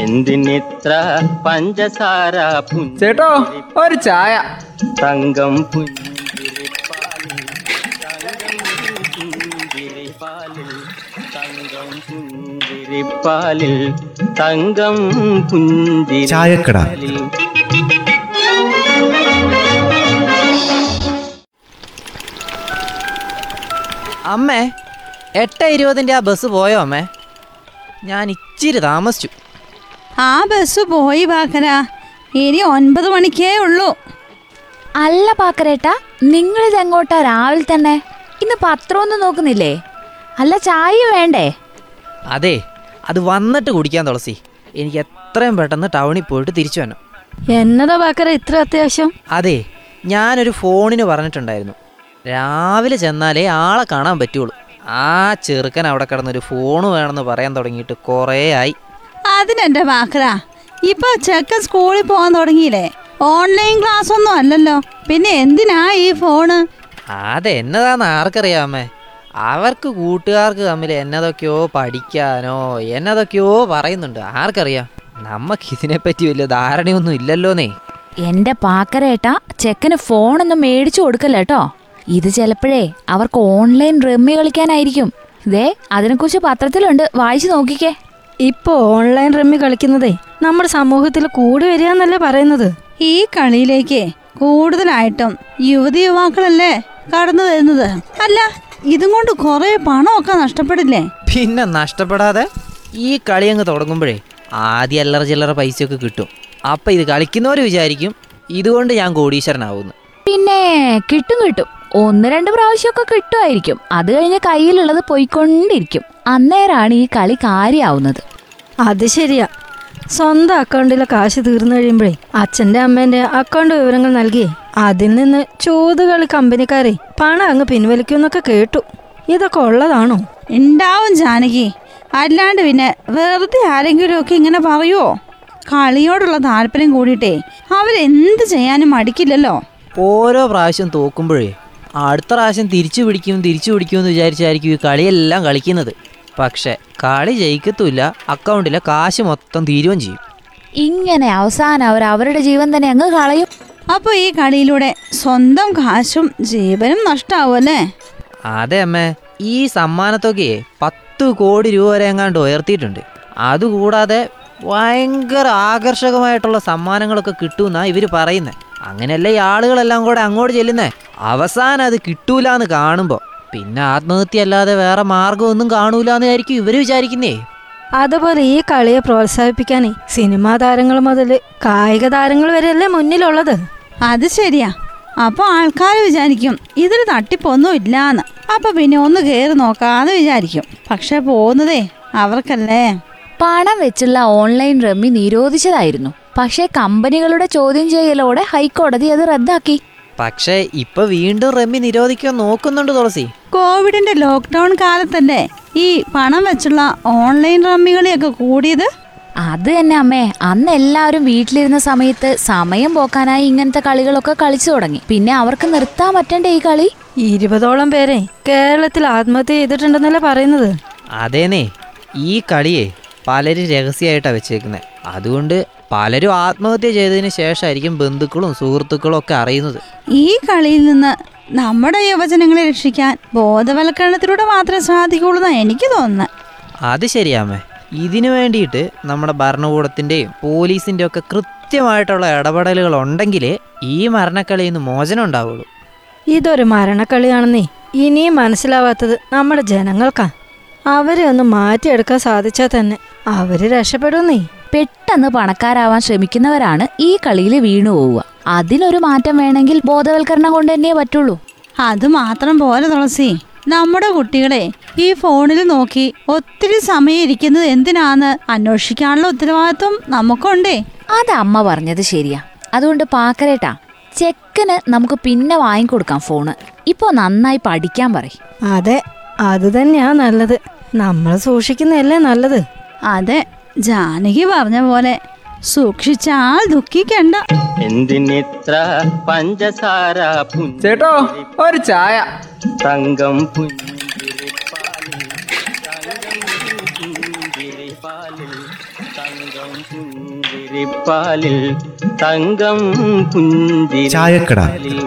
എന്തിനിത്ര പഞ്ചസാര ചേട്ടോ ഒരു ചായ. തങ്കം പുഞ്ചിരിപ്പാലിൽ തങ്കം പുഞ്ചിരിപ്പാലിൽ തങ്കം തങ്കം ചായക്കട. അമ്മേ എട്ട് ഇരുപതിന്റെ ആ ബസ് പോയോ അമ്മേ? ഞാൻ ഇച്ചിരി താമസിച്ചു. ആ ബസ് പോയി പാക്കര. ഇനി ഒൻപത് മണിക്കേ ഉള്ളൂ. അല്ല പാക്കരേട്ടാ നിങ്ങളിത് എങ്ങോട്ടാ രാവിലെ തന്നെ? ഇന്ന് പത്രമൊന്നും നോക്കുന്നില്ലേ? അല്ല ചായ വേണ്ടേ? അതെ അത് വന്നിട്ട് കുടിക്കാൻ തുളസി. എനിക്ക് എത്രയും പെട്ടെന്ന് ടൗണിൽ പോയിട്ട് തിരിച്ചു വന്നു എന്നതാ പാക്കര ഇത്ര അത്യാവശ്യം? അതെ ഞാനൊരു ഫോണിന് പറഞ്ഞിട്ടുണ്ടായിരുന്നു. രാവിലെ ചെന്നാലേ ആളെ കാണാൻ പറ്റുള്ളൂ. ആ ചെറുക്കൻ അവിടെ കിടന്നൊരു ഫോൺ വേണമെന്ന് പറയാൻ തുടങ്ങിയിട്ട് കുറേ ആയി അതിനെന്റെ പാക്കര ഇപ്പൊ ചെക്കൻ സ്കൂളിൽ പോകാൻ തുടങ്ങിയില്ലേ? ഓൺലൈൻ ക്ലാസ് ഒന്നും അല്ലല്ലോ. പിന്നെ എന്തിനാ ഈ ഫോണ്? അതെന്നതാന്ന് ആർക്കറിയാമേ? അവർക്ക് കൂട്ടുകാർക്ക് തമ്മിൽ എന്നതൊക്കെയോ പഠിക്കാനോ എന്നതൊക്കെയോ പറയുന്നുണ്ട്. ആർക്കറിയാം? നമുക്ക് ഇതിനെപ്പറ്റി വലിയ ധാരണയൊന്നും ഇല്ലല്ലോന്നേ. എന്റെ പാക്കരേട്ടാ ചെക്കന് ഫോണൊന്നും മേടിച്ചു കൊടുക്കല്ല കേട്ടോ. ഇത് ചിലപ്പോഴേ അവർക്ക് ഓൺലൈൻ റമ്മി കളിക്കാനായിരിക്കും. ഇതേ അതിനെക്കുറിച്ച് പത്രത്തിലുണ്ട്. വായിച്ചു നോക്കിക്കേ. ഇപ്പോ ഓൺലൈൻ റമ്മി കളിക്കുന്നതേ നമ്മുടെ സമൂഹത്തിൽ കൂടി വരിക എന്നല്ലേ പറയുന്നത്. ഈ കളിയിലേക്ക് കൂടുതലായിട്ടും യുവതി യുവാക്കളല്ലേ കടന്നു വരുന്നത്. അല്ല ഇതും കൊണ്ട് കുറെ പണമൊക്കെ നഷ്ടപ്പെടില്ലേ? പിന്നെ നഷ്ടപ്പെടാതെ ഈ കളി അങ്ങ് തുടങ്ങുമ്പോഴേ ആദ്യം അല്ലറ ചില്ലറ പൈസയൊക്കെ കിട്ടും. അപ്പം ഇത് കളിക്കുന്നവർ വിചാരിക്കും ഇതുകൊണ്ട് ഞാൻ കോടീശ്വരനാവുന്നു. പിന്നെ കിട്ടും കിട്ടും. ഒന്ന് രണ്ട് പ്രാവശ്യമൊക്കെ കിട്ടുമായിരിക്കും. അത് കഴിഞ്ഞ് കയ്യിലുള്ളത് പോയിക്കൊണ്ടിരിക്കും. അന്നേരാണ് ഈ കളി കാര്യാവുന്നത്. അത് ശരിയാ. സ്വന്തം അക്കൗണ്ടിലെ കാശ് തീർന്നു കഴിയുമ്പോഴേ അച്ഛന്റെ അമ്മേന്റെ അക്കൗണ്ട് വിവരങ്ങൾ നൽകി അതിൽ നിന്ന് ചൂതുകളി കമ്പനിക്കാരെ പണം അങ്ങ് പിൻവലിക്കുമെന്നൊക്കെ കേട്ടു. ഇതൊക്കെ ഉള്ളതാണോ? ഉണ്ടാവും ജാനകി. അല്ലാണ്ട് പിന്നെ വെറുതെ ആരെങ്കിലും ഒക്കെ ഇങ്ങനെ പറയുമോ കളിയോടുള്ള താല്പര്യം കൂടിയിട്ടേ അവരെന്ത് ചെയ്യാനും മടിക്കില്ലല്ലോ. ഓരോ പ്രാവശ്യം തോക്കുമ്പോഴേ അടുത്ത പ്രാവശ്യം തിരിച്ചു പിടിക്കും തിരിച്ചു പിടിക്കുമെന്ന് വിചാരിച്ചായിരിക്കും ഈ കളിയെല്ലാം കളിക്കുന്നത്. പക്ഷേ കളി ജയിക്കത്തുമില്ല. അക്കൗണ്ടിലെ കാശ് മൊത്തം തീരുകയും ചെയ്യും. ഇങ്ങനെ അവസാനം അവർ അവരുടെ ജീവൻ തന്നെ അങ്ങ് കളയും. അപ്പോൾ ഈ കളിയിലൂടെ സ്വന്തം കാശും ജീവനും നഷ്ടാവല്ലേ അതെ അമ്മേ. ഈ സമ്മാനത്തൊക്കെ പത്ത് കോടി രൂപ വരെ എങ്ങാണ്ട് ഉയർത്തിയിട്ടുണ്ട്. അതുകൂടാതെ ഭയങ്കര ആകർഷകമായിട്ടുള്ള സമ്മാനങ്ങളൊക്കെ കിട്ടുമെന്നാണ് ഇവർ പറയുന്നത് അങ്ങനെയല്ലേ ഈ ആളുകളെല്ലാം കൂടെ അങ്ങോട്ട് ചെല്ലുന്നേ? അവസാനം അത് കിട്ടൂലാന്ന് കാണുമ്പോൾ പിന്നെ ആത്മഹത്യ അല്ലാതെ വേറെ മാർഗമൊന്നും കാണൂലെന്ന് ആയിരിക്കും ഇവർ വിചാരിക്കുന്നേ. അതുപോലെ ഈ കളിയെ പ്രോത്സാഹിപ്പിക്കാനേ സിനിമാ താരങ്ങൾ മുതൽ കായിക താരങ്ങൾ വരെയല്ലേ മുന്നിലുള്ളത്? അത് ശരിയാ. അപ്പോൾ ആൾക്കാർ വിചാരിക്കും ഇതിൽ തട്ടിപ്പൊന്നും ഇല്ലാന്ന്. അപ്പൊ പിന്നെ ഒന്ന് കയറി നോക്കാന്ന് വിചാരിക്കും. പക്ഷെ പോകുന്നതേ അവർക്കല്ലേ. പണം വെച്ചുള്ള ഓൺലൈൻ റമ്മി നിരോധിച്ചതായിരുന്നു. പക്ഷേ കമ്പനികളുടെ ചോദ്യം ചെയ്യലോടെ ഹൈക്കോടതി അത് റദ്ദാക്കി. പക്ഷേ ഇപ്പൊ വീണ്ടും റമ്മി നിരോധിക്കാൻ നോക്കുന്നുണ്ട് തുളസി. കോവിഡിന്റെ ലോക്ക്ഡൗൺ കാലത്തല്ലേ ഈ പണം വെച്ചുള്ള ഓൺലൈൻ റമ്മികളിയൊക്കെ കൂടിയത്? അത് തന്നെ അമ്മേ. അന്ന് എല്ലാവരും വീട്ടിലിരുന്ന സമയത്ത് സമയം പോക്കാനായി ഇങ്ങനത്തെ കളികളൊക്കെ കളിച്ചു തുടങ്ങി. പിന്നെ അവർക്ക് നിർത്താൻ പറ്റണ്ടേ ഈ കളി? ഇരുപതോളം പേരെ കേരളത്തിൽ ആത്മഹത്യ ചെയ്തിട്ടുണ്ടെന്നല്ലേ പറയുന്നത്? അതേനേ ഈ കളിയെ പലരും രഹസ്യമായിട്ടാണ് വെച്ചേക്കുന്നത് അതുകൊണ്ട് പലരും ആത്മഹത്യ ചെയ്തതിന് ശേഷമായിരിക്കും ബന്ധുക്കളും സുഹൃത്തുക്കളും ഒക്കെ അറിയുന്നത്. ഈ കളിയിൽ നിന്ന് നമ്മുടെ യുവജനങ്ങളെ രക്ഷിക്കാൻ ബോധവൽക്കരണത്തിലൂടെ മാത്രമേ സാധിക്കുള്ളൂ എന്നാണ് എനിക്ക് തോന്നുന്നത് അത് ശരിയാമേ ഇതിനു വേണ്ടിയിട്ട് നമ്മുടെ ഭരണകൂടത്തിന്റെയും പോലീസിന്റെ ഒക്കെ കൃത്യമായിട്ടുള്ള ഇടപെടലുകൾ ഉണ്ടെങ്കിലേ ഈ മരണക്കളിയിൽ നിന്ന് മോചനം ഉണ്ടാവുള്ളൂ. ഇതൊരു മരണക്കളിയാണെന്നേ ഇനിയും മനസ്സിലാവാത്തത് നമ്മുടെ ജനങ്ങൾക്കാ. അവരെ ഒന്ന് മാറ്റിയെടുക്കാൻ സാധിച്ചാൽ തന്നെ അവർ രക്ഷപ്പെടുന്നേ പെട്ടെന്ന് പണക്കാരാവാൻ ശ്രമിക്കുന്നവരാണ് ഈ കളിയിൽ വീണു പോവുക. അതിനൊരു മാറ്റം വേണമെങ്കിൽ ബോധവൽക്കരണം കൊണ്ട് തന്നെ പറ്റുള്ളൂ. അത് മാത്രം പോലെ തുളസി നമ്മുടെ കുട്ടികളെ ഈ ഫോണിൽ നോക്കി ഒത്തിരി സമയം ഇരിക്കുന്നത് എന്തിനാന്ന് അന്വേഷിക്കാനുള്ള ഉത്തരവാദിത്വം നമുക്കുണ്ടേ. അത് അമ്മ പറഞ്ഞത് ശരിയാ. അതുകൊണ്ട് പാക്കരേട്ടാ ചെക്കന് നമുക്ക് പിന്നെ വാങ്ങിക്കൊടുക്കാം ഫോണ്. ഇപ്പോ നന്നായി പഠിക്കാൻ പറയും. അതെ അത് തന്നെയാ നല്ലത്. നമ്മൾ സൂക്ഷിക്കുന്നതല്ലേ നല്ലത്. അതെ. ജാനകി പറഞ്ഞ പോലെ സൂക്ഷിച്ചാൽ ദുഃഖിക്കണ്ട. എന്തിനിത്ര പഞ്ചസാര ചേട്ടോ ഒരു ചായ. തങ്കം പുഞ്ചിരിപ്പാലിൽ തങ്കം പുഞ്ചിരിപ്പാലിൽ തങ്കം പുഞ്ചിരിപ്പാലിൽ തങ്കം പുഞ്ചിരിപ്പാലിൽ.